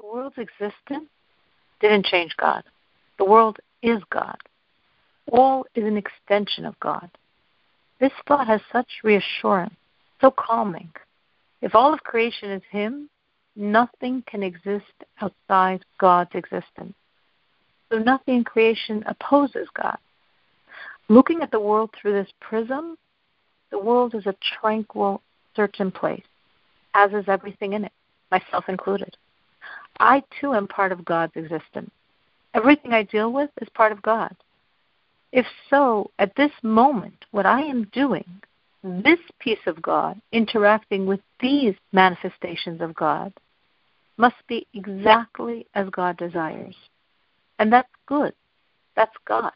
The world's existence didn't change God. The world is God. All is an extension of God. This thought has such reassurance, so calming. If all of creation is Him, nothing can exist outside God's existence. So nothing in creation opposes God. Looking at the world through this prism, the world is a tranquil, certain place, as is everything in it, myself included. I too am part of God's existence. Everything I deal with is part of God. If so, at this moment, what I am doing, this piece of God interacting with these manifestations of God, must be exactly as God desires. And that's good. That's God.